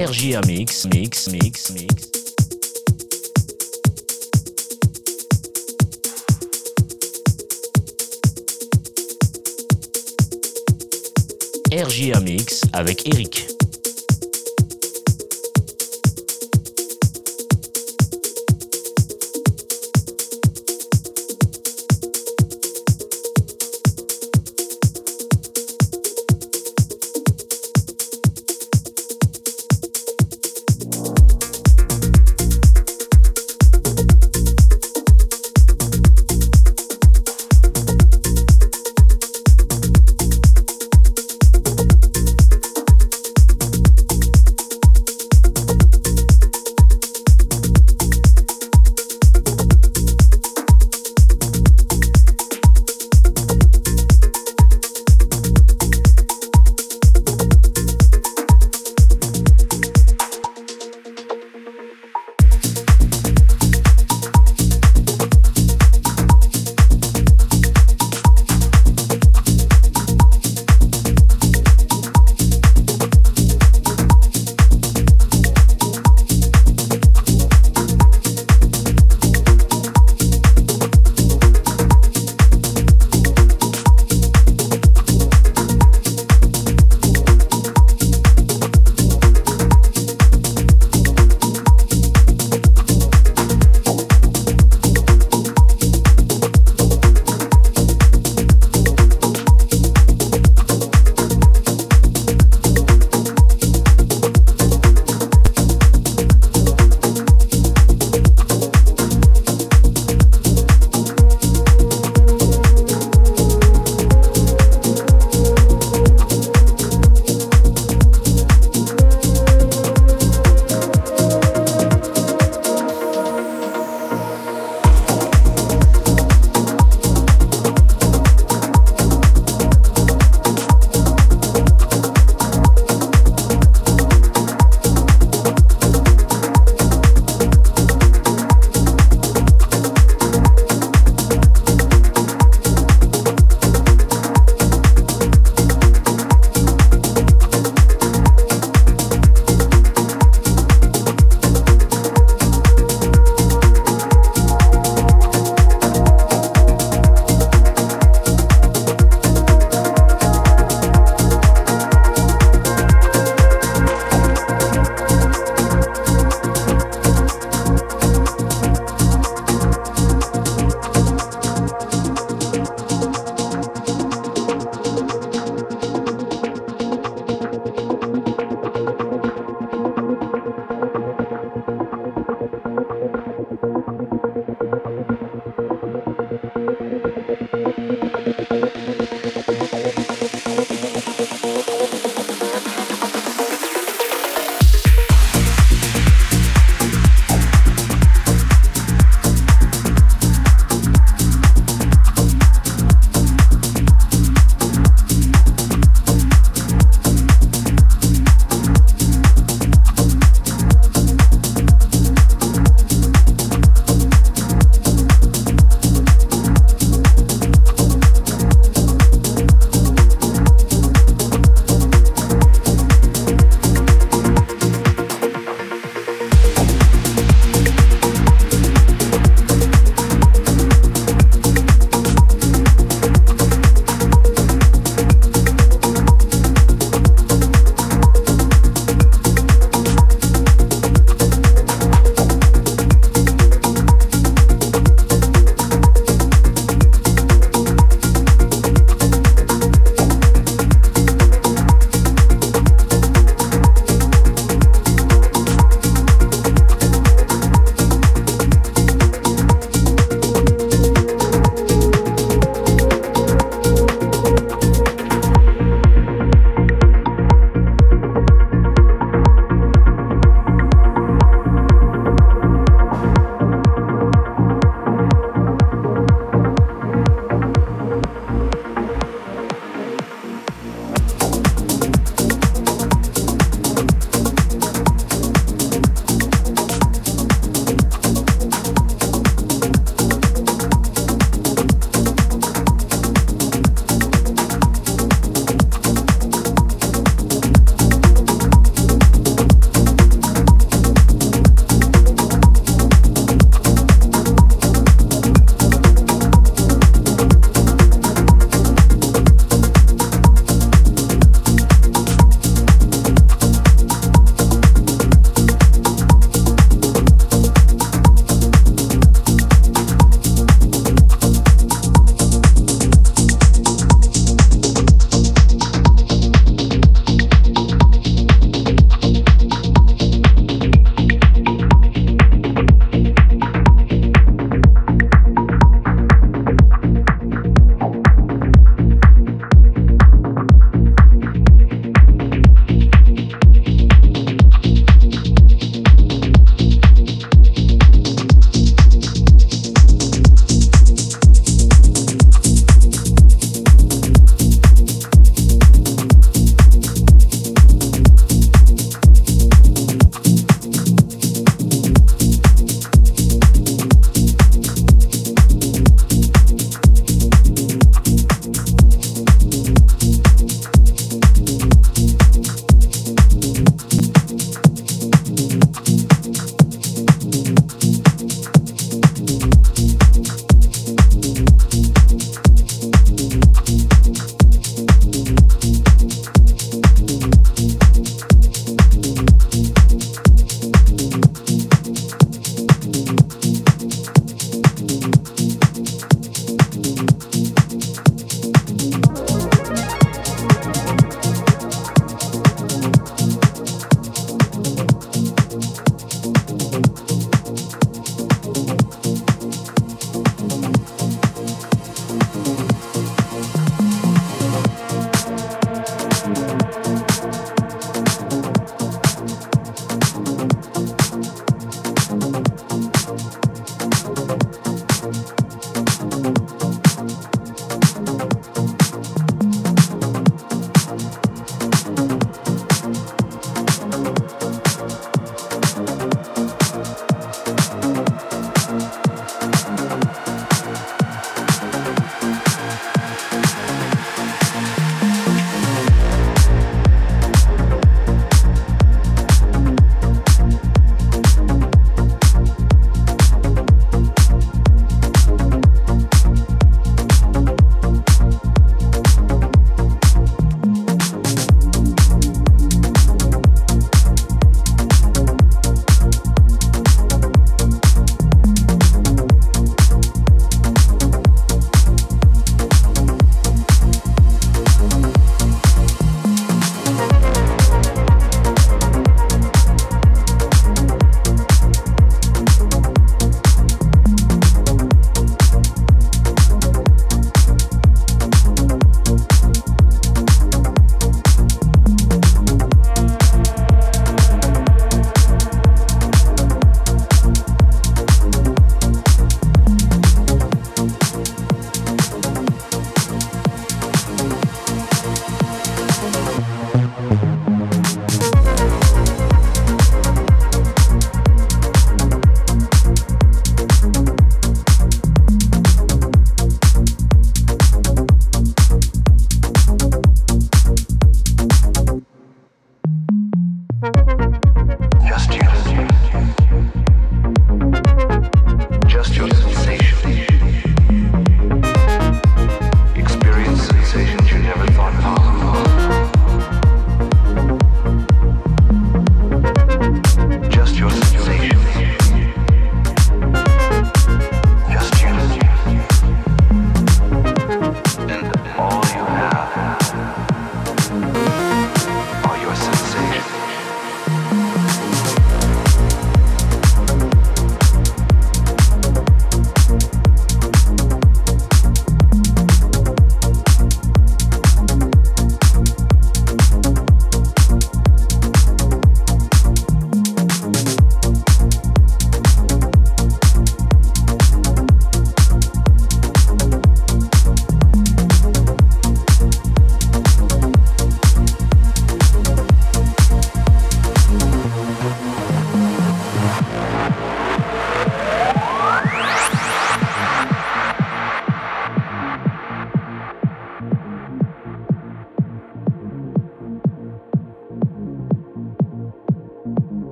RJA Mix, Mix, Mix, Mix. RJA Mix avec Eric.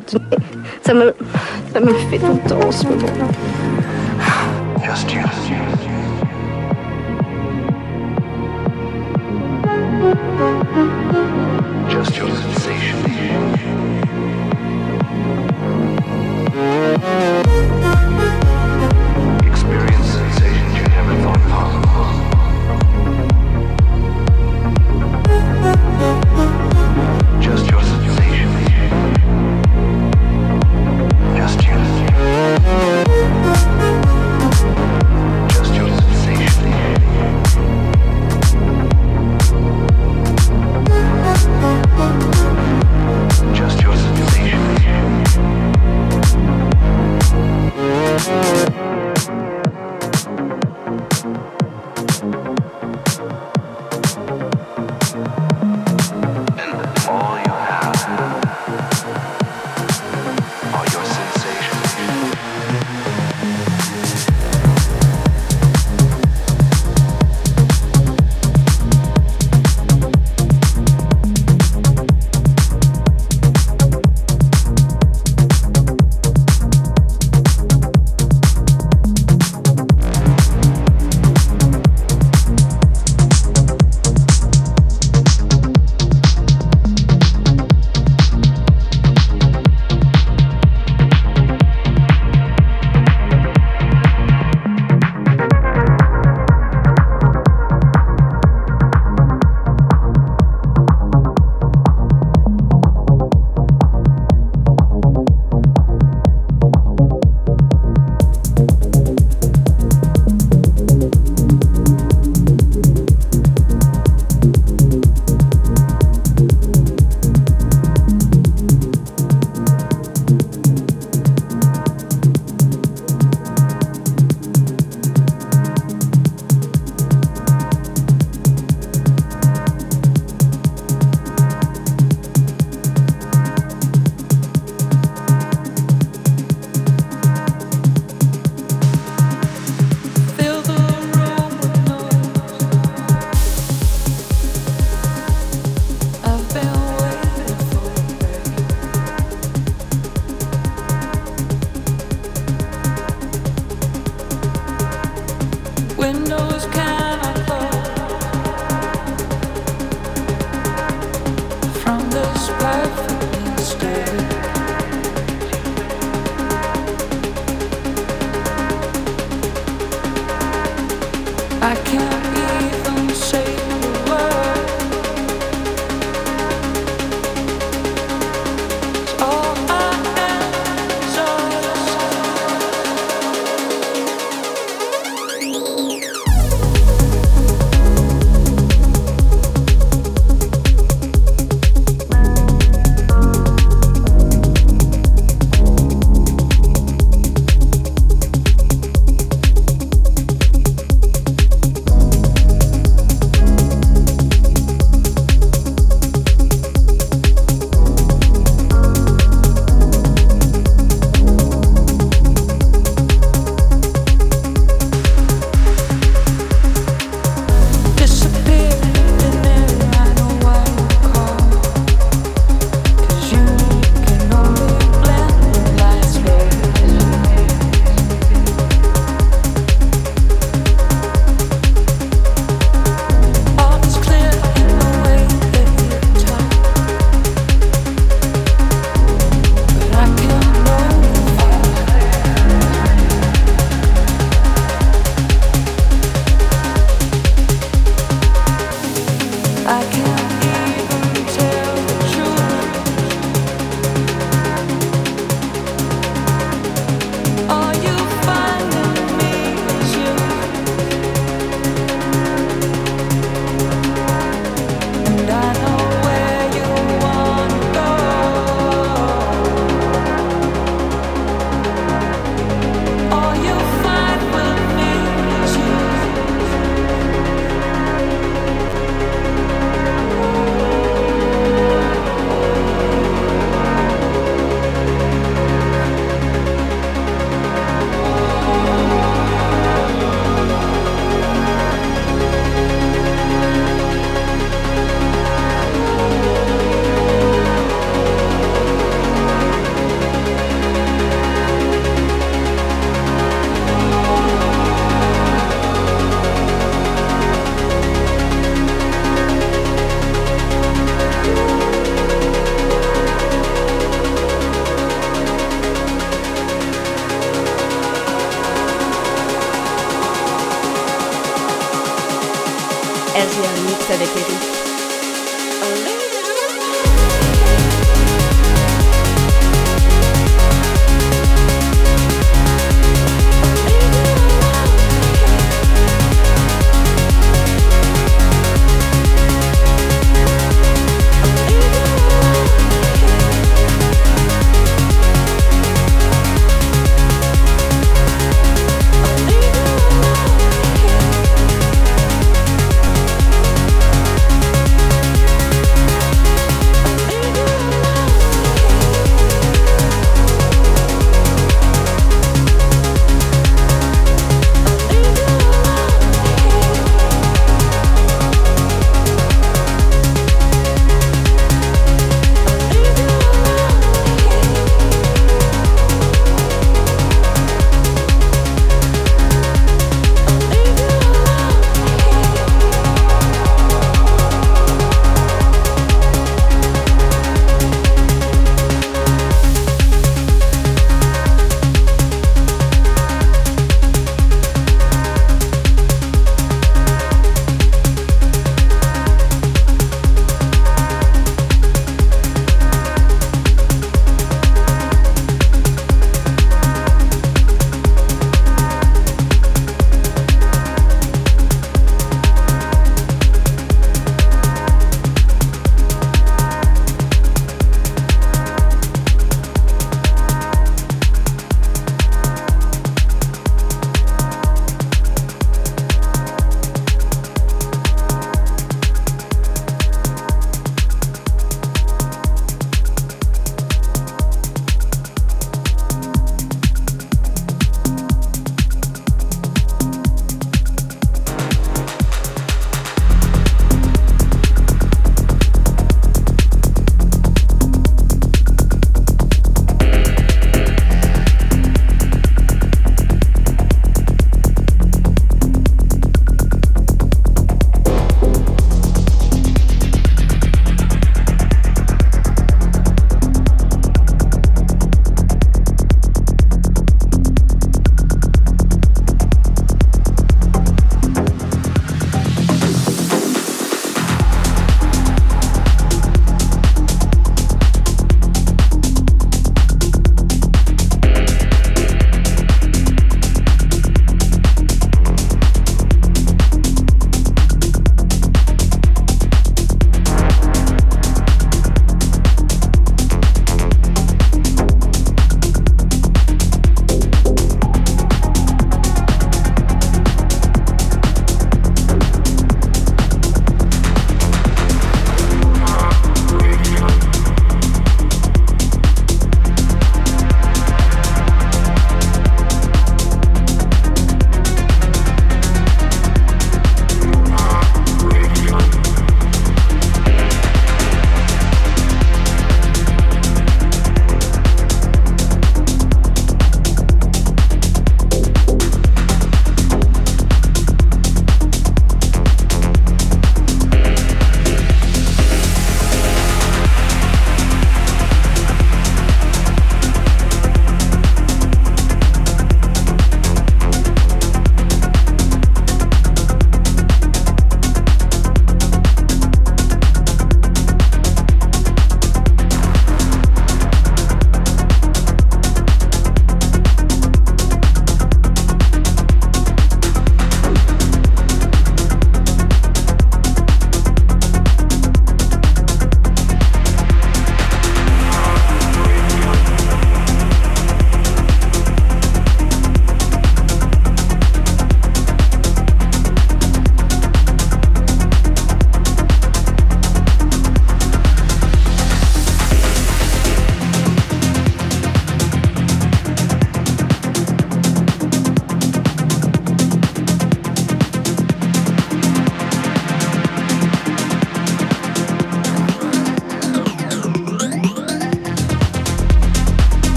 Que ça me, ça me fait tout le temps en ce moment.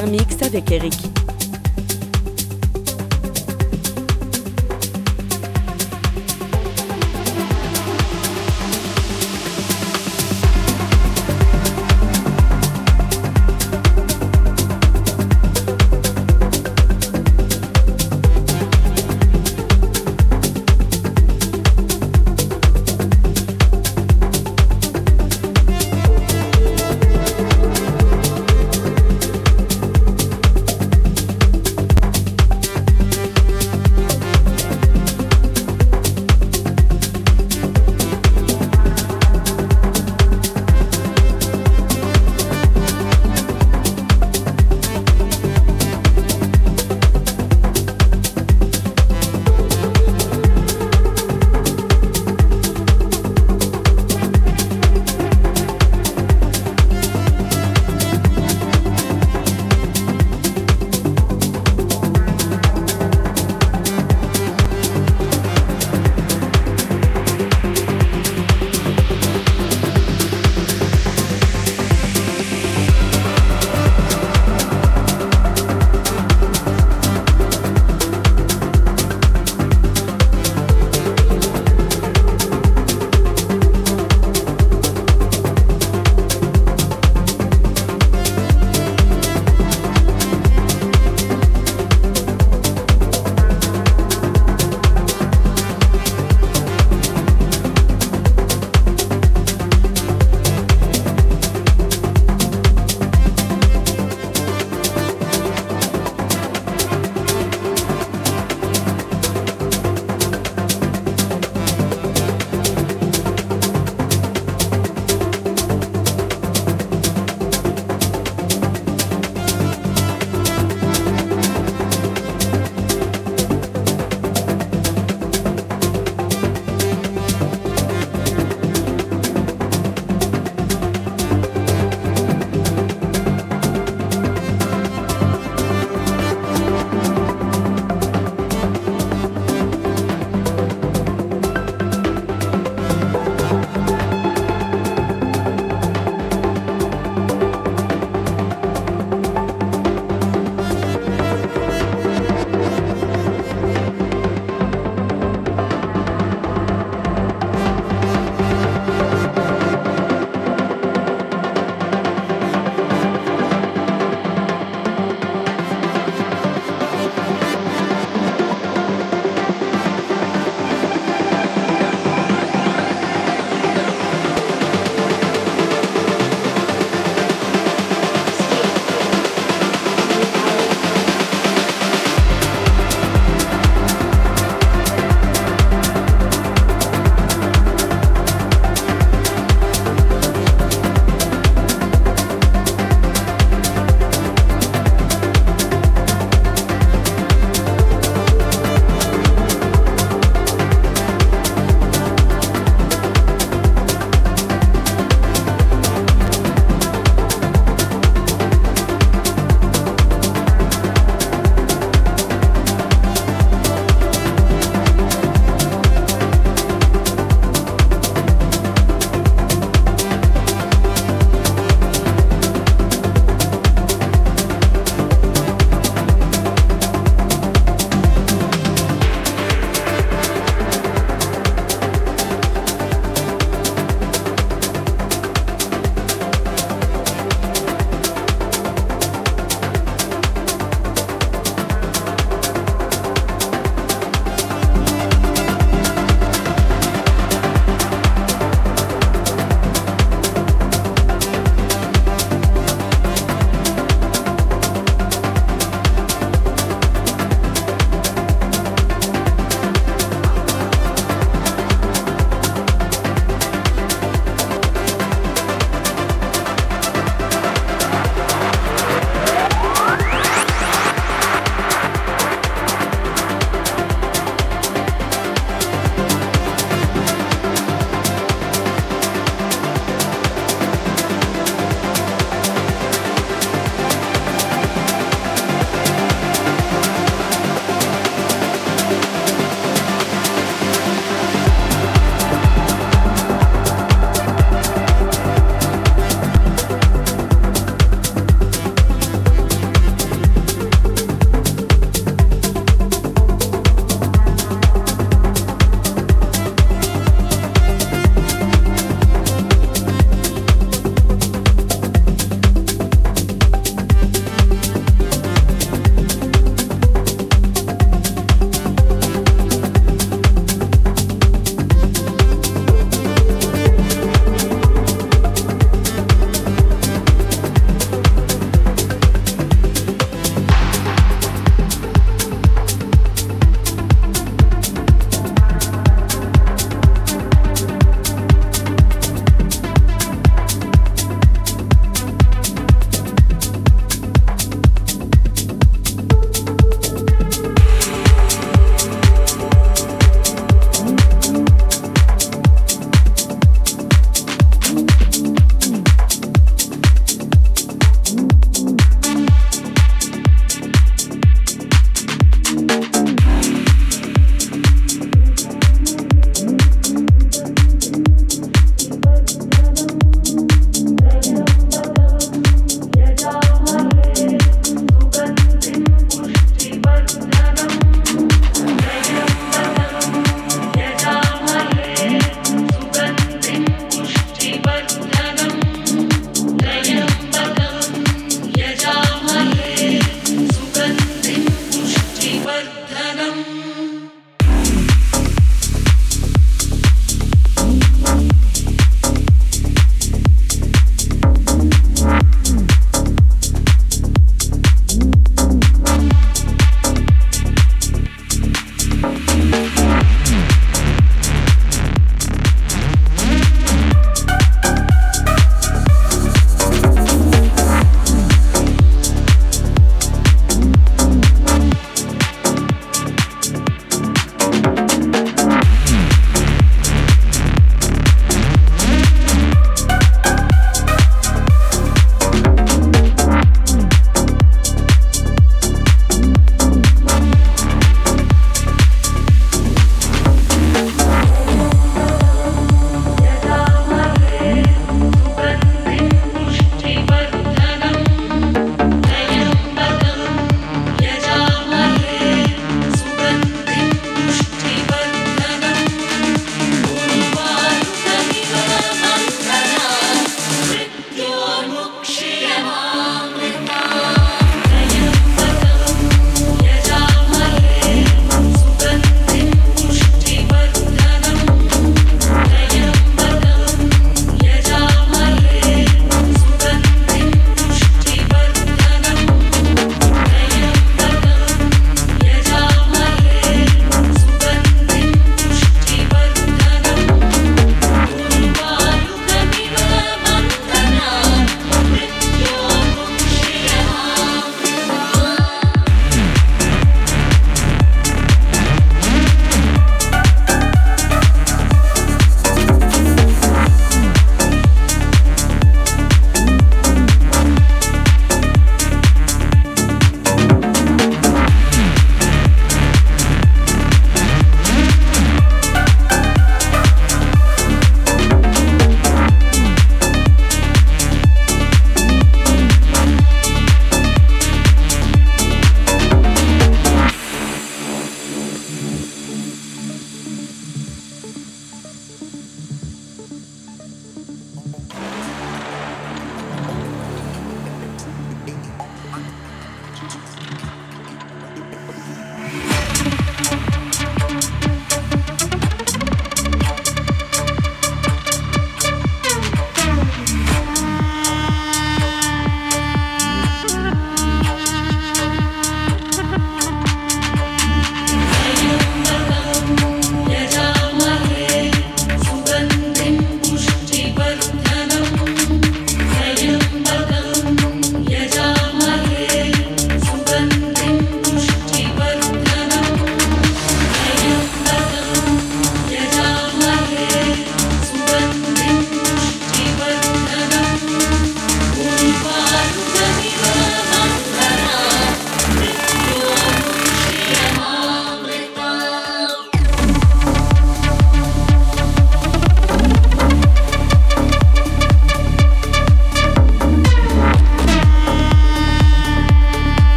Mix avec Eric.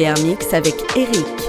GR Mix avec Eric.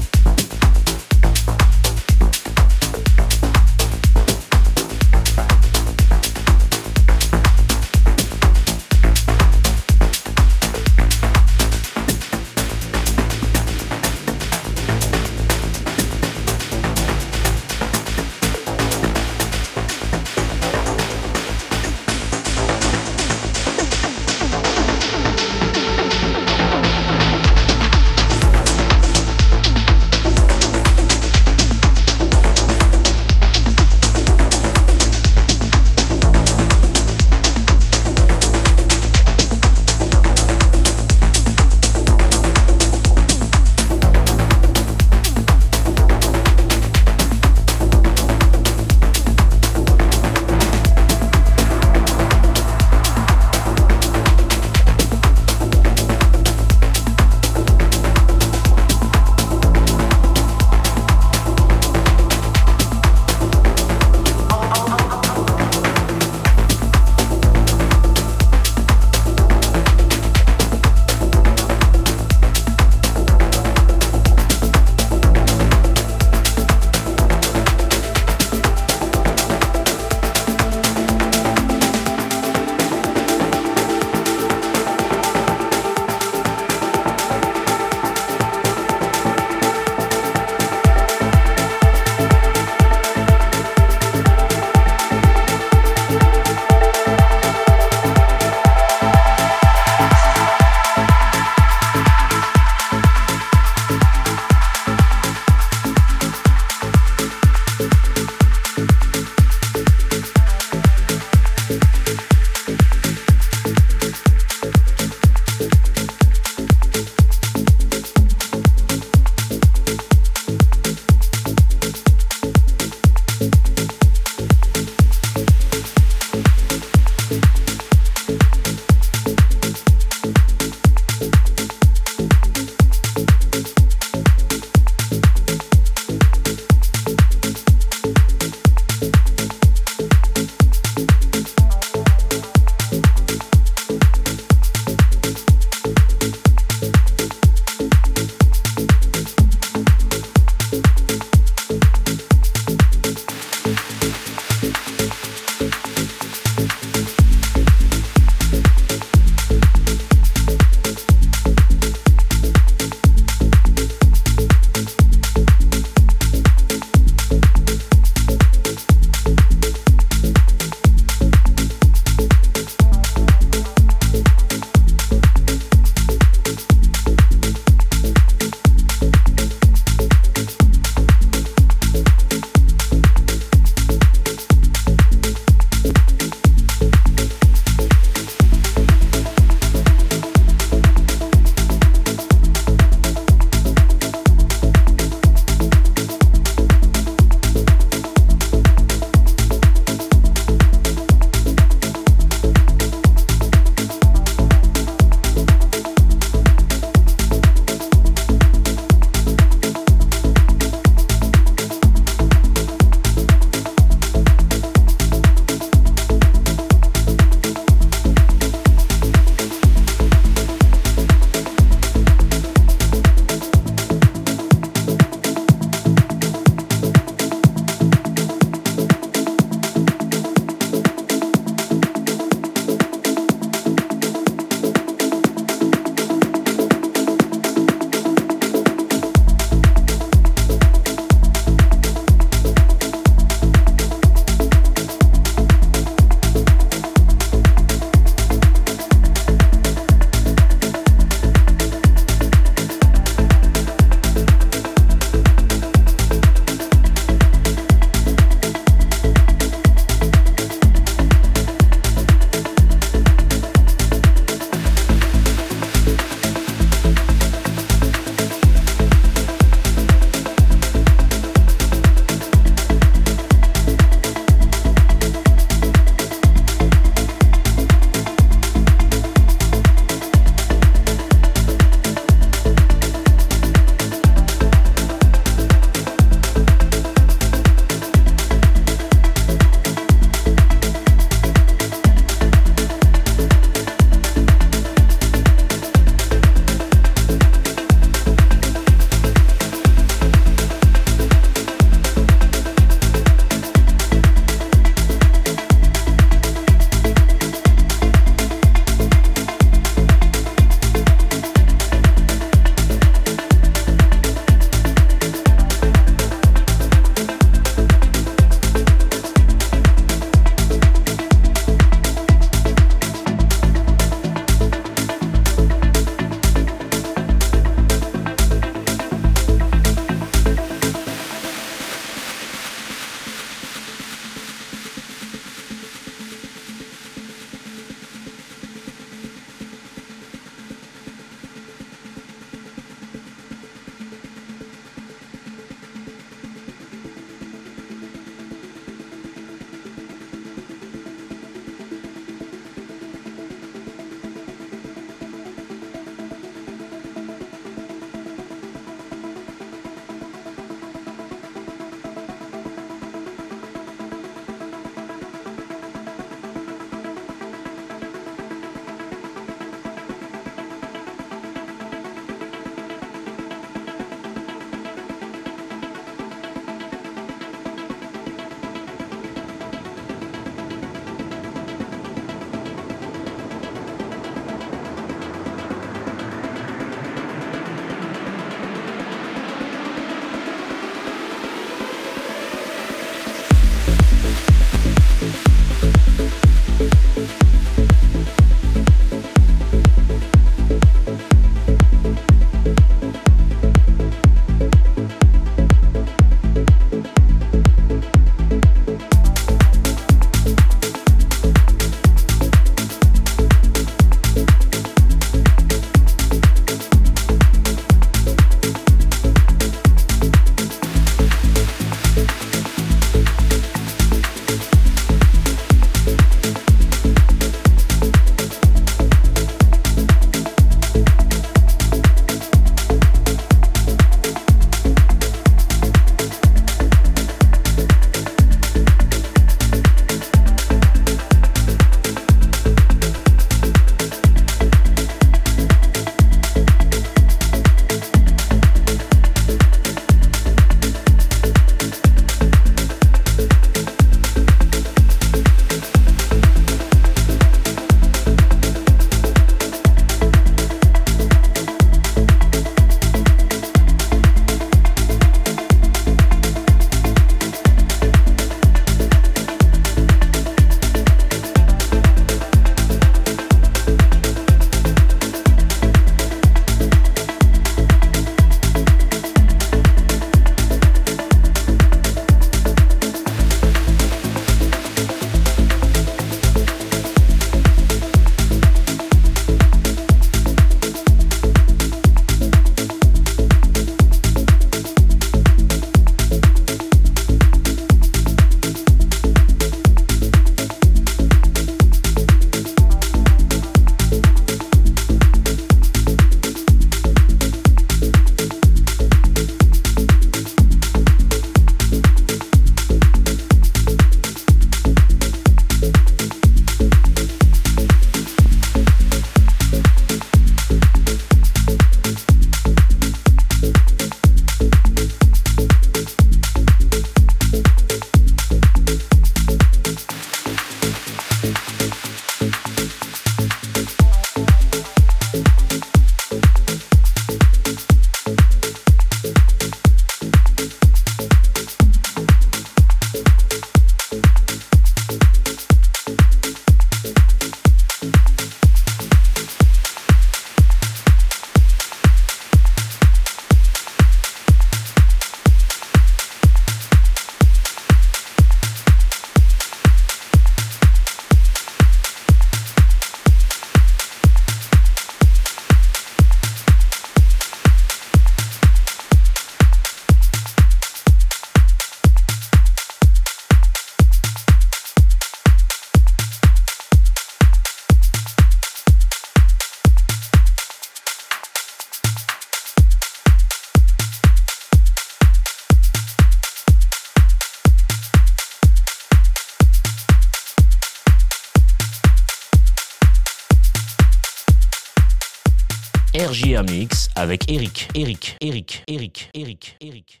Avec Eric, Eric, Eric, Eric, Eric, Eric.